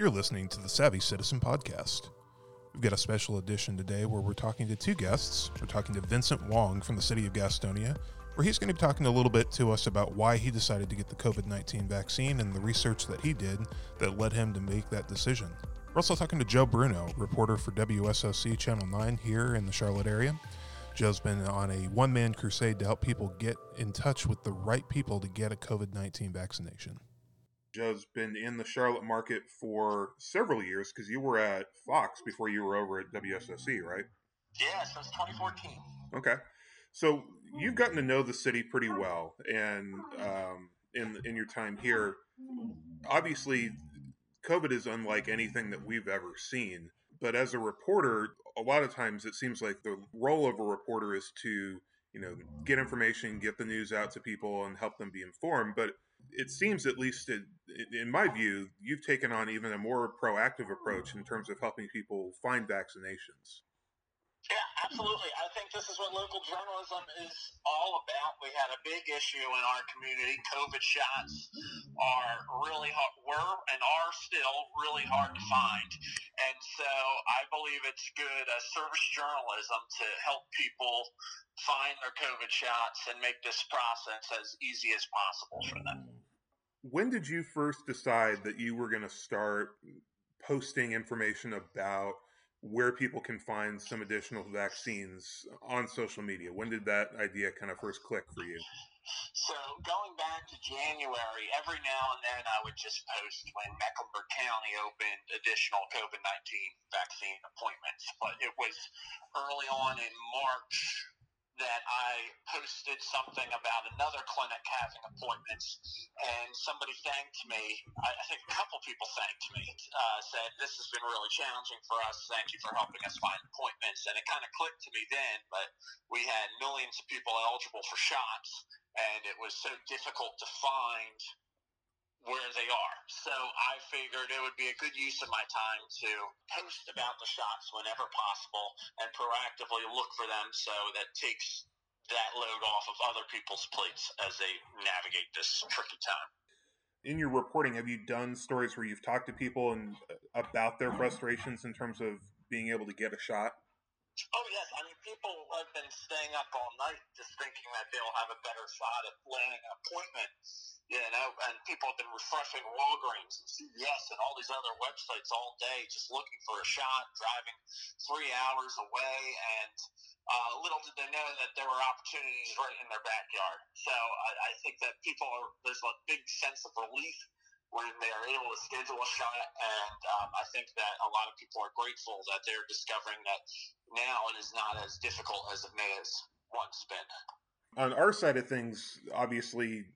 You're listening to the Savvy Citizen Podcast. We've got a special edition today where we're talking to two guests. We're talking to Vincent Wong from the city of Gastonia, where he's going to be talking a little bit to us about why he decided to get the COVID 19 vaccine and the research that he did that led him to make that decision. We're also talking to Joe Bruno, reporter for WSOC Channel 9 here in the Charlotte area. Joe's been on a one man crusade to help people get in touch with the right people to get a COVID 19 vaccination. Joe's been in the Charlotte market for several years because you were at Fox before you were over at WSOC, right? Yeah, since 2014. Okay. So you've gotten to know the city pretty well, and um, in in your time here, obviously, COVID is unlike anything that we've ever seen. But as a reporter, a lot of times it seems like the role of a reporter is to you know get information, get the news out to people, and help them be informed. But it seems, at least in my view, you've taken on even a more proactive approach in terms of helping people find vaccinations. Yeah, absolutely. I think this is what local journalism is all about. We had a big issue in our community. COVID shots are really hard, were and are still really hard to find. And so I believe it's good as service journalism to help people find their COVID shots and make this process as easy as possible for them. When did you first decide that you were going to start posting information about where people can find some additional vaccines on social media? When did that idea kind of first click for you? So going back to January, every now and then I would just post when Mecklenburg County opened additional COVID 19 vaccine appointments. But it was early on in March that I posted something about another clinic having appointments, and somebody thanked me. I think a couple people thanked me, uh, said, This has been really challenging for us. Thank you for helping us find appointments. And it kind of clicked to me then, but we had millions of people eligible for shots, and it was so difficult to find where they are. So I figured it would be a good use of my time to post about the shots whenever possible and proactively look for them so that takes that load off of other people's plates as they navigate this tricky time. In your reporting, have you done stories where you've talked to people and uh, about their frustrations in terms of being able to get a shot? Oh yes, I mean people have been staying up all night just thinking that they'll have a better shot at landing an appointment you know, and people have been refreshing Walgreens and CVS and all these other websites all day, just looking for a shot, driving three hours away, and uh, little did they know that there were opportunities right in their backyard. So I, I think that people are there's a big sense of relief when they are able to schedule a shot, and um, I think that a lot of people are grateful that they're discovering that now it is not as difficult as it may have once been. On our side of things, obviously,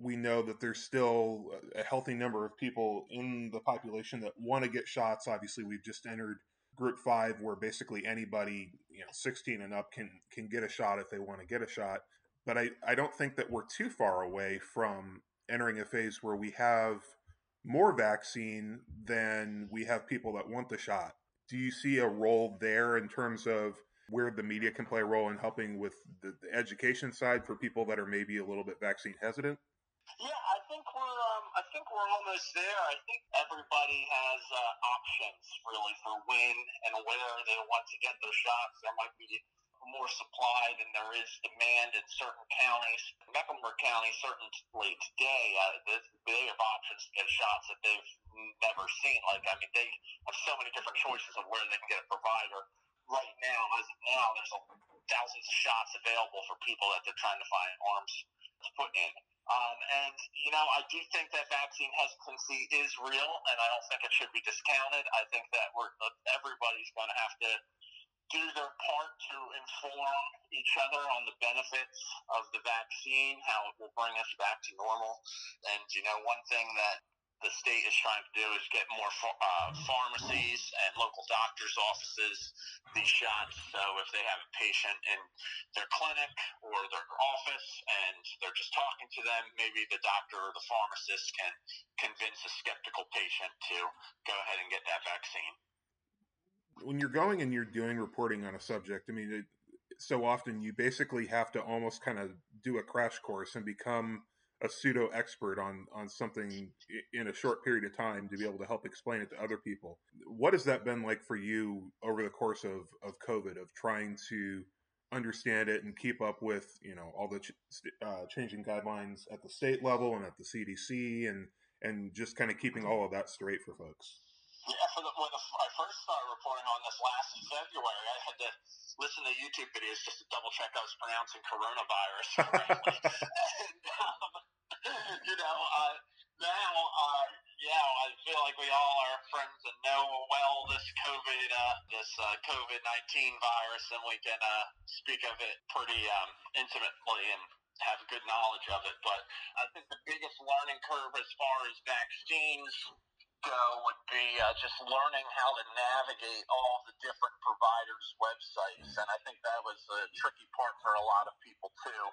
we know that there's still a healthy number of people in the population that want to get shots. Obviously, we've just entered group five, where basically anybody, you know, 16 and up can can get a shot if they want to get a shot. But I, I don't think that we're too far away from entering a phase where we have more vaccine than we have people that want the shot. Do you see a role there in terms of where the media can play a role in helping with the, the education side for people that are maybe a little bit vaccine hesitant? Yeah, I think we're um, I think we're almost there. I think everybody has uh, options really for when and where they want to get their shots. There might be more supply than there is demand in certain counties. Mecklenburg County certainly today uh, they have options to get shots that they've never seen. Like I mean, they have so many different choices of where they can get a provider. Right now, as of now, there's thousands of shots available for people that they're trying to find arms to put in. Um, and, you know, I do think that vaccine hesitancy is real, and I don't think it should be discounted. I think that we're, everybody's going to have to do their part to inform each other on the benefits of the vaccine, how it will bring us back to normal. And, you know, one thing that the state is trying to do is get more uh, pharmacies and local doctors' offices these shots. So if they have a patient in their clinic or their office and they're just talking to them, maybe the doctor or the pharmacist can convince a skeptical patient to go ahead and get that vaccine. When you're going and you're doing reporting on a subject, I mean, it, so often you basically have to almost kind of do a crash course and become a pseudo expert on on something in a short period of time to be able to help explain it to other people. What has that been like for you over the course of of COVID of trying to understand it and keep up with you know all the ch- uh, changing guidelines at the state level and at the CDC and and just kind of keeping all of that straight for folks. Yeah, for the, when the, I first started reporting on this last in February, I had to listen to YouTube videos just to double check I was pronouncing coronavirus correctly. and, um, you know, uh, now, uh, yeah, I feel like we all are friends and know well this COVID, uh, this uh, COVID nineteen virus, and we can uh, speak of it pretty um, intimately and have good knowledge of it. But I think the biggest learning curve as far as vaccines go would be uh, just learning how to navigate all the different providers' websites, and I think that was a tricky part for a lot of people too,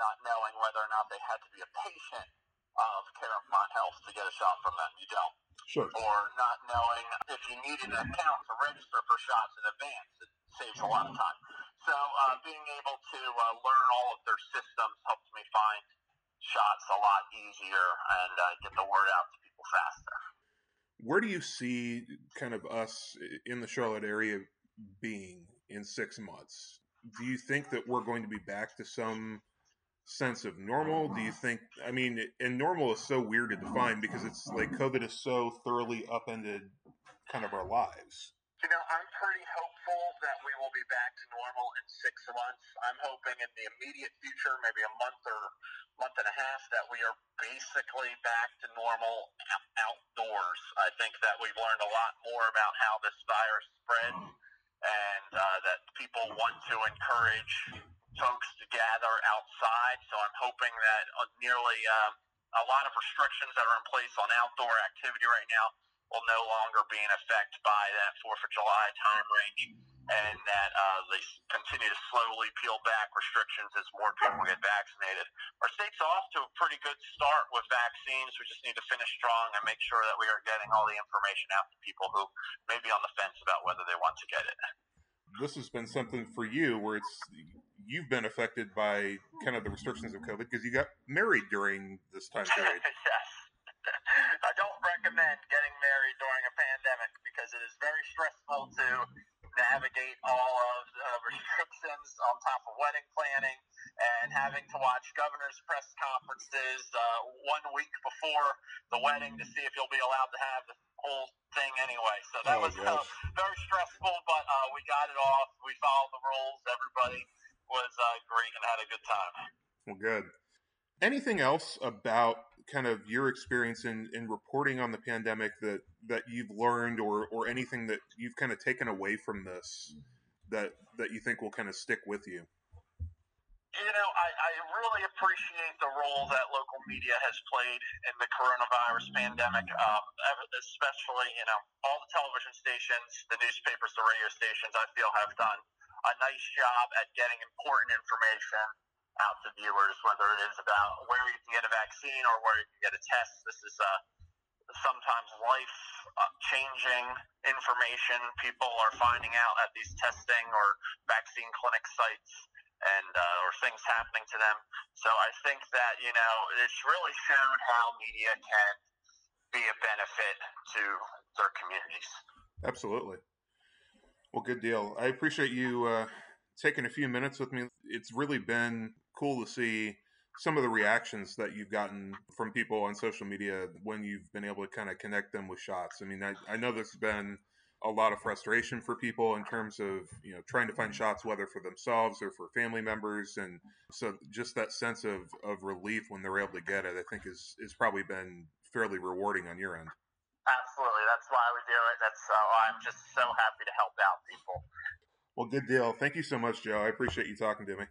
not knowing whether or not they had to be a patient of CaroMont Health to get a shot from them. You don't. Sure. Or not knowing if you needed an account to register for shots in advance. It saves a lot of time. So uh, being able to uh, learn all of their systems helps me find shots a lot easier and uh, get the word out to people faster. Where do you see kind of us in the Charlotte area being in six months? Do you think that we're going to be back to some sense of normal? Do you think, I mean, and normal is so weird to define because it's like COVID is so thoroughly upended kind of our lives. You know, I'm pretty hopeful that we will be back to normal in six months. I'm hoping in the immediate future, maybe a month or month and a half, that we are basically back to normal outdoors. I think that we've learned a lot more about how this virus spreads and uh, that people want to encourage folks to gather outside. So I'm hoping that uh, nearly um, a lot of restrictions that are in place on outdoor activity right now will no longer be in effect by that 4th of July time range, and that uh, they continue to slowly peel back restrictions as more people get vaccinated. Our state's off to a pretty good start with vaccines. We just need to finish strong and make sure that we are getting all the information out to people who may be on the fence about whether they want to get it. This has been something for you where it's you've been affected by kind of the restrictions of COVID because you got married during this time period. yes. I don't recommend getting married during a pandemic because it is very stressful to navigate all of the restrictions on top of wedding planning and having to watch governor's press conferences uh, one week before the wedding to see if you'll be allowed to have the whole thing anyway. So that oh, was uh, very stressful, but uh, we got it off. We followed the rules. Everybody was uh, great and had a good time. Well, good. Anything else about kind of your experience in, in reporting on the pandemic that, that you've learned or, or anything that you've kind of taken away from this that, that you think will kind of stick with you? You know, I, I really appreciate the role that local media has played in the coronavirus pandemic, um, especially, you know, all the television stations, the newspapers, the radio stations, I feel have done a nice job at getting important information out to viewers, whether it is about where you can get a vaccine or where you can get a test. This is uh, sometimes life changing information people are finding out at these testing or vaccine clinic sites and uh, or things happening to them. So I think that you know it's really shown how media can be a benefit to their communities. Absolutely. Well, good deal. I appreciate you uh, taking a few minutes with me. It's really been cool to see some of the reactions that you've gotten from people on social media when you've been able to kind of connect them with shots. I mean, I, I know there's been a lot of frustration for people in terms of you know trying to find shots whether for themselves or for family members and so just that sense of, of relief when they're able to get it i think is is probably been fairly rewarding on your end. Absolutely. That's why we do it. That's uh, i'm just so happy to help out people. Well good deal. Thank you so much joe. I appreciate you talking to me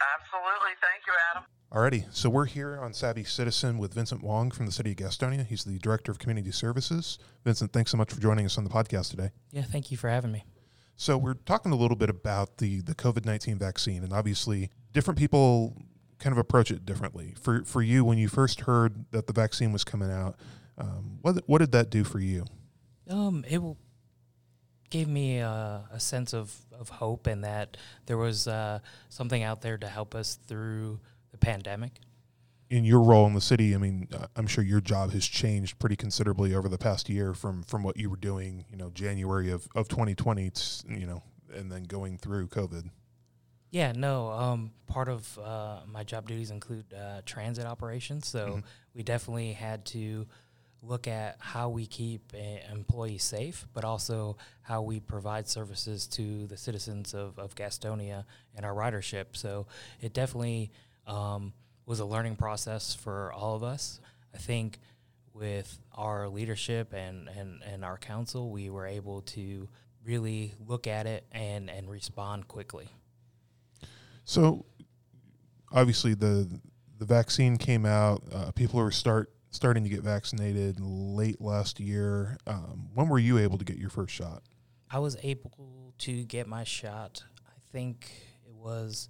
Absolutely. Thank you, Adam. Alrighty, so we're here on Savvy Citizen with Vincent Wong from the city of Gastonia. He's the Director of Community Services. Vincent, thanks so much for joining us on the podcast today. Yeah, thank you for having me. So we're talking a little bit about the, the COVID 19 vaccine, and obviously different people kind of approach it differently. For, for you, when you first heard that the vaccine was coming out, um, what, what did that do for you? Um, it gave me a, a, sense of, of hope and that there was uh, something out there to help us through the pandemic. in your role in the city, I mean, uh, I'm sure your job has changed pretty considerably over the past year from from what you were doing, you know, January of of 2020, you know, and then going through COVID. Yeah, no. Um, part of uh, my job duties include uh, transit operations, so mm-hmm. we definitely had to look at how we keep employees safe, but also how we provide services to the citizens of, of Gastonia and our ridership. So it definitely um, was a learning process for all of us. I think with our leadership and, and, and our council, we were able to really look at it and, and respond quickly. So obviously the the vaccine came out. Uh, people were start starting to get vaccinated late last year. Um, when were you able to get your first shot? I was able to get my shot. I think it was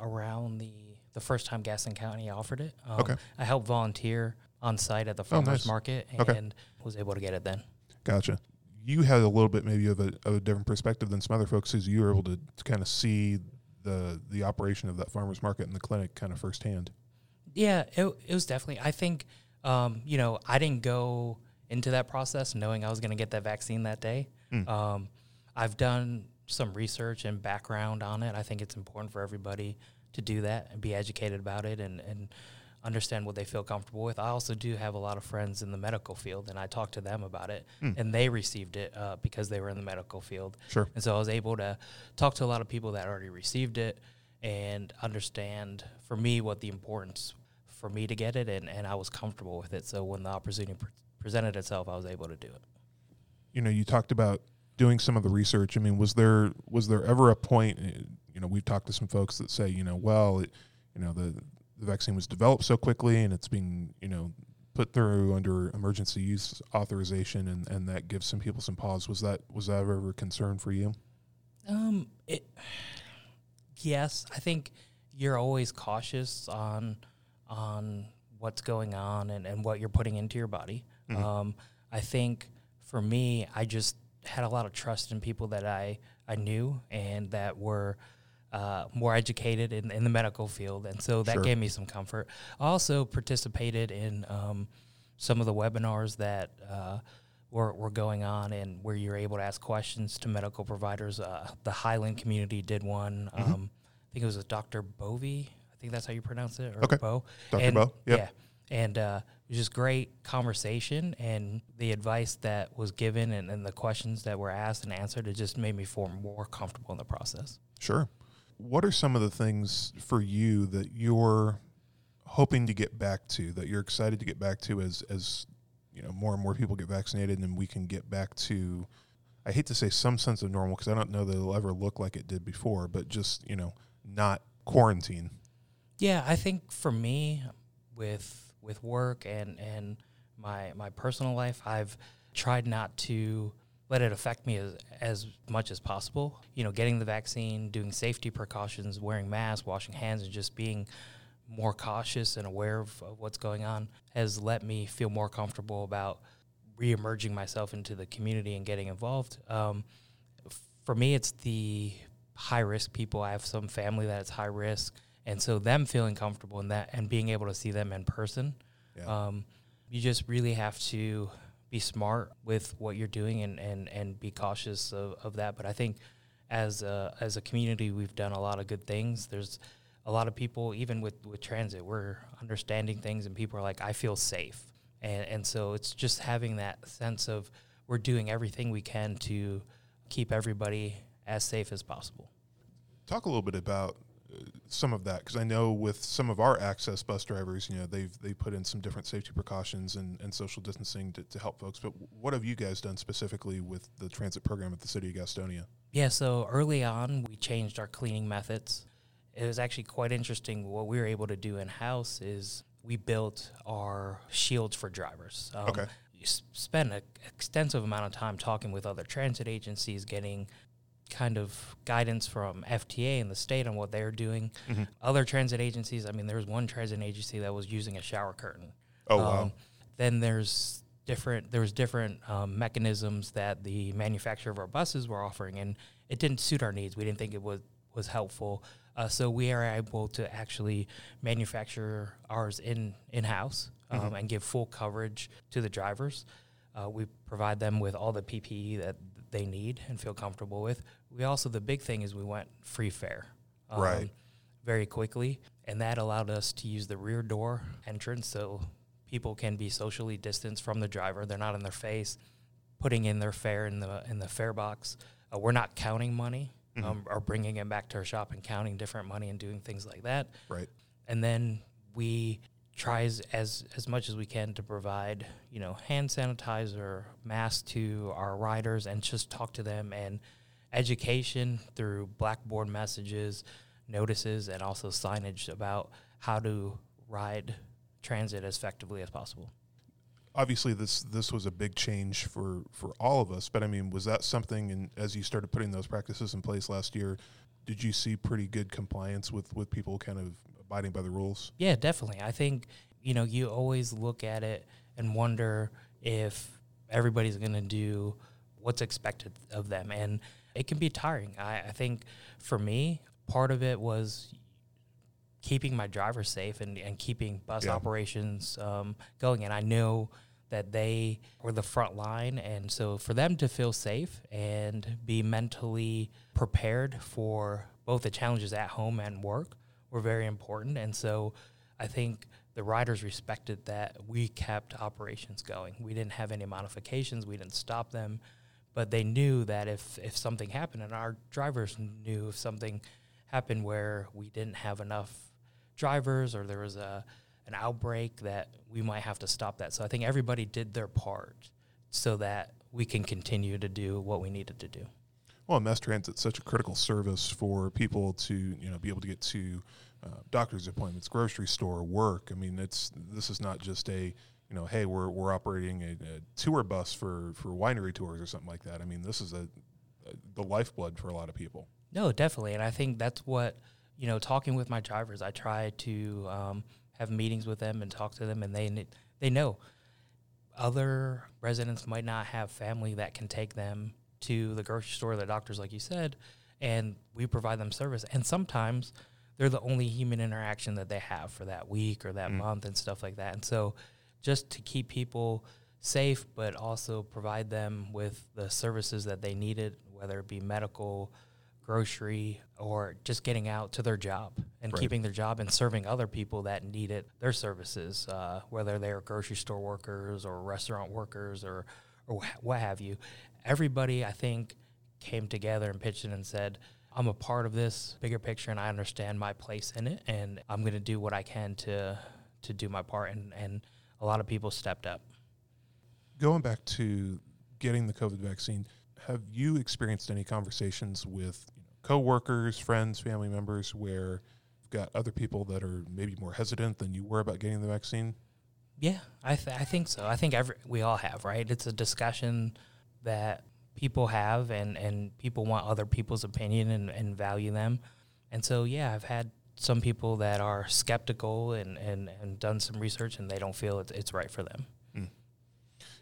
around the the first time Gaston County offered it. Um, okay. I helped volunteer on site at the farmers oh, nice. market and okay. was able to get it then. Gotcha. You had a little bit maybe of a, of a different perspective than some other folks, as you were able to, to kind of see the the operation of that farmers market and the clinic kind of firsthand. Yeah, it, it was definitely. I think um, you know, I didn't go into that process knowing I was going to get that vaccine that day. Mm. Um, I've done some research and background on it. I think it's important for everybody to do that and be educated about it and, and understand what they feel comfortable with. I also do have a lot of friends in the medical field, and I talked to them about it, mm. and they received it uh, because they were in the medical field. Sure. And so I was able to talk to a lot of people that already received it and understand for me what the importance for me to get it, and, and I was comfortable with it. So when the opportunity pre- presented itself, I was able to do it. You know, you talked about doing some of the research. I mean, was there was there ever a point? Eh, you know, we've talked to some folks that say, you know, well, it, you know, the the vaccine was developed so quickly, and it's being, you know, put through under emergency use authorization, and, and that gives some people some pause. Was that was that ever a concern for you? Um, it. Yes, I think you're always cautious on on what's going on and, and what you're putting into your body. Mm-hmm. Um, I think for me, I just had a lot of trust in people that I, I knew and that were uh, more educated in, in the medical field. And so that sure. gave me some comfort. I also participated in um, some of the webinars that uh, were, were going on and where you're able to ask questions to medical providers. Uh, the Highland community did one. Mm-hmm. Um, I think it was with Dr. Bovey think that's how you pronounce it, or okay. Bo. Dr. And, Bo, yep. yeah. And uh, it was just great conversation, and the advice that was given and, and the questions that were asked and answered, it just made me feel more comfortable in the process. Sure. What are some of the things for you that you're hoping to get back to, that you're excited to get back to as, as you know, more and more people get vaccinated and we can get back to, I hate to say some sense of normal because I don't know that it'll ever look like it did before, but just, you know, not quarantine yeah, I think for me, with with work and and my my personal life, I've tried not to let it affect me as as much as possible. You know, getting the vaccine, doing safety precautions, wearing masks, washing hands, and just being more cautious and aware of, of what's going on has let me feel more comfortable about reemerging myself into the community and getting involved. Um, for me, it's the high risk people. I have some family that is high risk and so them feeling comfortable in that and being able to see them in person yeah. um, you just really have to be smart with what you're doing and, and, and be cautious of, of that. But i think as a, as a community we've done a lot of good things. There's a lot of people even with, with transit we're understanding things and people are like i feel safe. And, and so it's just having that sense of we're doing everything we can to keep everybody as safe as possible. Talk a little bit about some of that because I know with some of our access bus drivers, you know, they've they put in some different safety precautions and, and social distancing to, to help folks. But what have you guys done specifically with the transit program at the city of Gastonia? Yeah, so early on we changed our cleaning methods. It was actually quite interesting. What we were able to do in house is we built our shields for drivers. Um, okay. You spend an extensive amount of time talking with other transit agencies, getting kind of guidance from FTA and the state on what they're doing. Mm-hmm. Other transit agencies, I mean, there was one transit agency that was using a shower curtain. Oh um, wow! Then there's different there was different um, mechanisms that the manufacturer of our buses were offering, and it didn't suit our needs. We didn't think it was was helpful. Uh, so we are able to actually manufacture ours in in house um, Mm-hmm. and give full coverage to the drivers. Uh, we provide them with all the PPE that they need and feel comfortable with. We also the big thing is we went free fare, um, Right. Very quickly, and that allowed us to use the rear door entrance so people can be socially distanced from the driver. They're not in their face, putting in their fare in the in the fare box. Uh, we're not counting money um, or bringing it back to our shop and counting different money and doing things like that Right. and then we try as, as as much as we can to provide you know hand sanitizer masks to our riders and just talk to them and education through blackboard messages notices and also signage about how to ride transit as effectively as possible Obviously, this this was a big change for for all of us. But I mean, was that something? And as you started putting those practices in place last year, did you see pretty good compliance with with people kind of abiding by the rules? Yeah, definitely. I think, you know, you always look at it and wonder if everybody's going to do what's expected of them. And it can be tiring. I, I think for me, part of it was keeping my drivers safe and, and keeping bus Yeah. operations um, going. And I know that they were the front line. And so for them to feel safe and be mentally prepared for both the challenges at home and work were very important. And so I think the riders respected that we kept operations going. We didn't have any modifications, we didn't stop them. But they knew that if, if something happened, and our drivers knew if something happened where we didn't have enough drivers or there was a an outbreak that we might have to stop that. So I think everybody did their part so that we can continue to do what we needed to do. Well, mass transit's such a critical service for people to you know be able to get to uh, doctor's appointments, grocery store, work. I mean, it's this is not just a you know, hey, we're we're operating a, a tour bus for for winery tours or something like that. I mean, this is a, a the lifeblood for a lot of people. No, definitely, and I think that's what you know. Talking with my drivers, I try to um, have meetings with them and talk to them, and they they know other residents might not have family that can take them to the grocery store, the doctors, like you said, and we provide them service. And sometimes they're the only human interaction that they have for that week or that month and stuff like that. And so, just to keep people safe, but also provide them with the services that they needed, whether it be medical, grocery, or just getting out to their job and Right. keeping their job and serving other people that needed their services, uh, whether they're grocery store workers or restaurant workers or, or what have you. Everybody, I think, came together and pitched in and said, I'm a part of this bigger picture and I understand my place in it and I'm going to do what I can to to do my part and and a lot of people stepped up. Going back to getting the COVID vaccine, have you experienced any conversations with you know, coworkers, friends, family members where you've got other people that are maybe more hesitant than you were about getting the vaccine? Yeah, I th- I think so. I think every we all have, right? It's a discussion that people have and and people want other people's opinion and, and value them. And so yeah, I've had some people that are skeptical and, and, and done some research and they don't feel it's, it's right for them.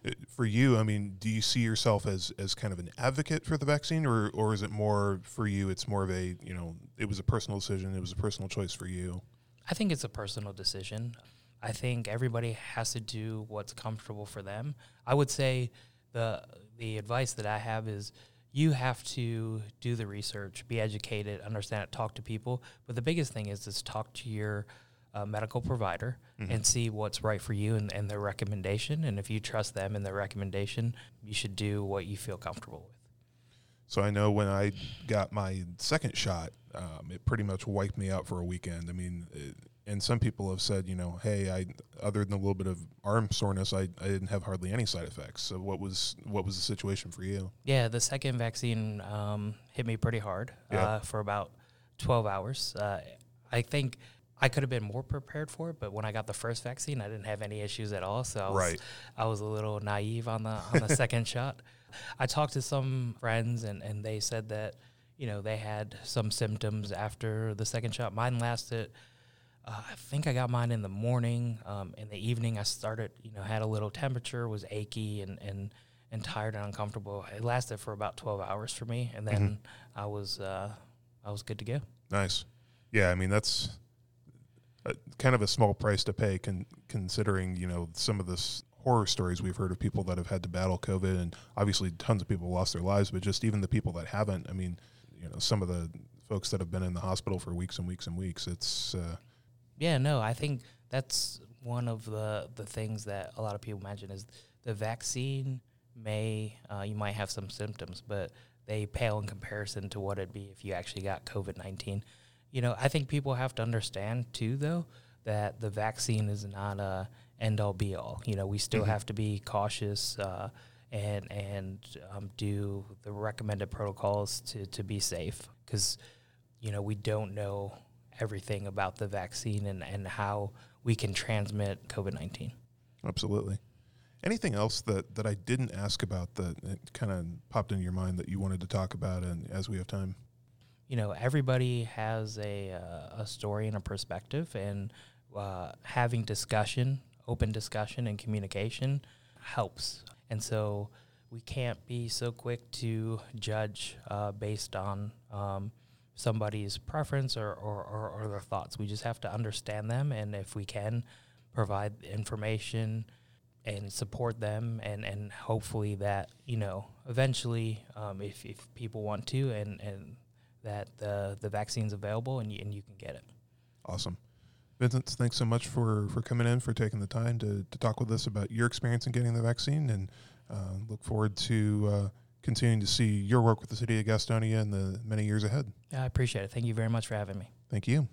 Uh, For you, I mean, do you see yourself as as kind of an advocate for the vaccine, or or is it more for you? It's more of a you know, it was a personal decision, it was a personal choice for you. I think it's a personal decision. I think everybody has to do what's comfortable for them. I would say the the advice that I have is you have to do the research, be educated, understand it, talk to people. But the biggest thing is is talk to your uh, medical provider and see what's right for you and, and their recommendation. And if you trust them and their recommendation, you should do what you feel comfortable with. So I know when I got my second shot, um, it pretty much wiped me out for a weekend. I mean, it, and some people have said, you know, hey, I other than a little bit of arm soreness, I, I didn't have hardly any side effects. So what was what was the situation for you? Yeah, the second vaccine um, hit me pretty hard Yeah. uh, for about 12 hours. Uh, I think I could have been more prepared for it, but when I got the first vaccine, I didn't have any issues at all. So I was, Right. I was a little naive on the on the second shot. I talked to some friends, and, and they said that you know they had some symptoms after the second shot. Mine lasted. Uh, I think I got mine in the morning. Um, in the evening, I started, you know, had a little temperature, was achy and, and, and tired and uncomfortable. It lasted for about 12 hours for me, and then I was uh, I was good to go. Nice. Yeah, I mean that's a, kind of a small price to pay, con- considering you know some of this horror stories we've heard of people that have had to battle COVID, and obviously tons of people lost their lives, but just even the people that haven't. I mean, you know, some of the folks that have been in the hospital for weeks and weeks and weeks. It's uh, Yeah, no, I think that's one of the the things that a lot of people mention is the vaccine may uh, you might have some symptoms, but they pale in comparison to what it'd be if you actually got COVID nineteen. You know, I think people have to understand too, though, that the vaccine is not a end all be all. You know, we still Mhm. have to be cautious uh, and and um, do the recommended protocols to to be safe because you know we don't know everything about the vaccine and and how we can transmit COVID nineteen. absolutely. Anything else that, that I didn't ask about that kind of popped into your mind that you wanted to talk about, and as we have time? you know everybody has a uh, a story and a perspective and uh, having discussion open discussion and communication helps and so we can't be so quick to judge uh, based on um, somebody's preference or, or, or, or their thoughts we just have to understand them and if we can provide information and support them and, and hopefully that you know eventually um, if, if people want to and, and that the the vaccine's available and you, and you can get it. Awesome. Vincent, thanks so much for, for coming in, for taking the time to, to talk with us about your experience in getting the vaccine, and uh, look forward to uh, continuing to see your work with the city of Gastonia in the many years ahead. Yeah, I appreciate it. Thank you very much for having me. Thank you.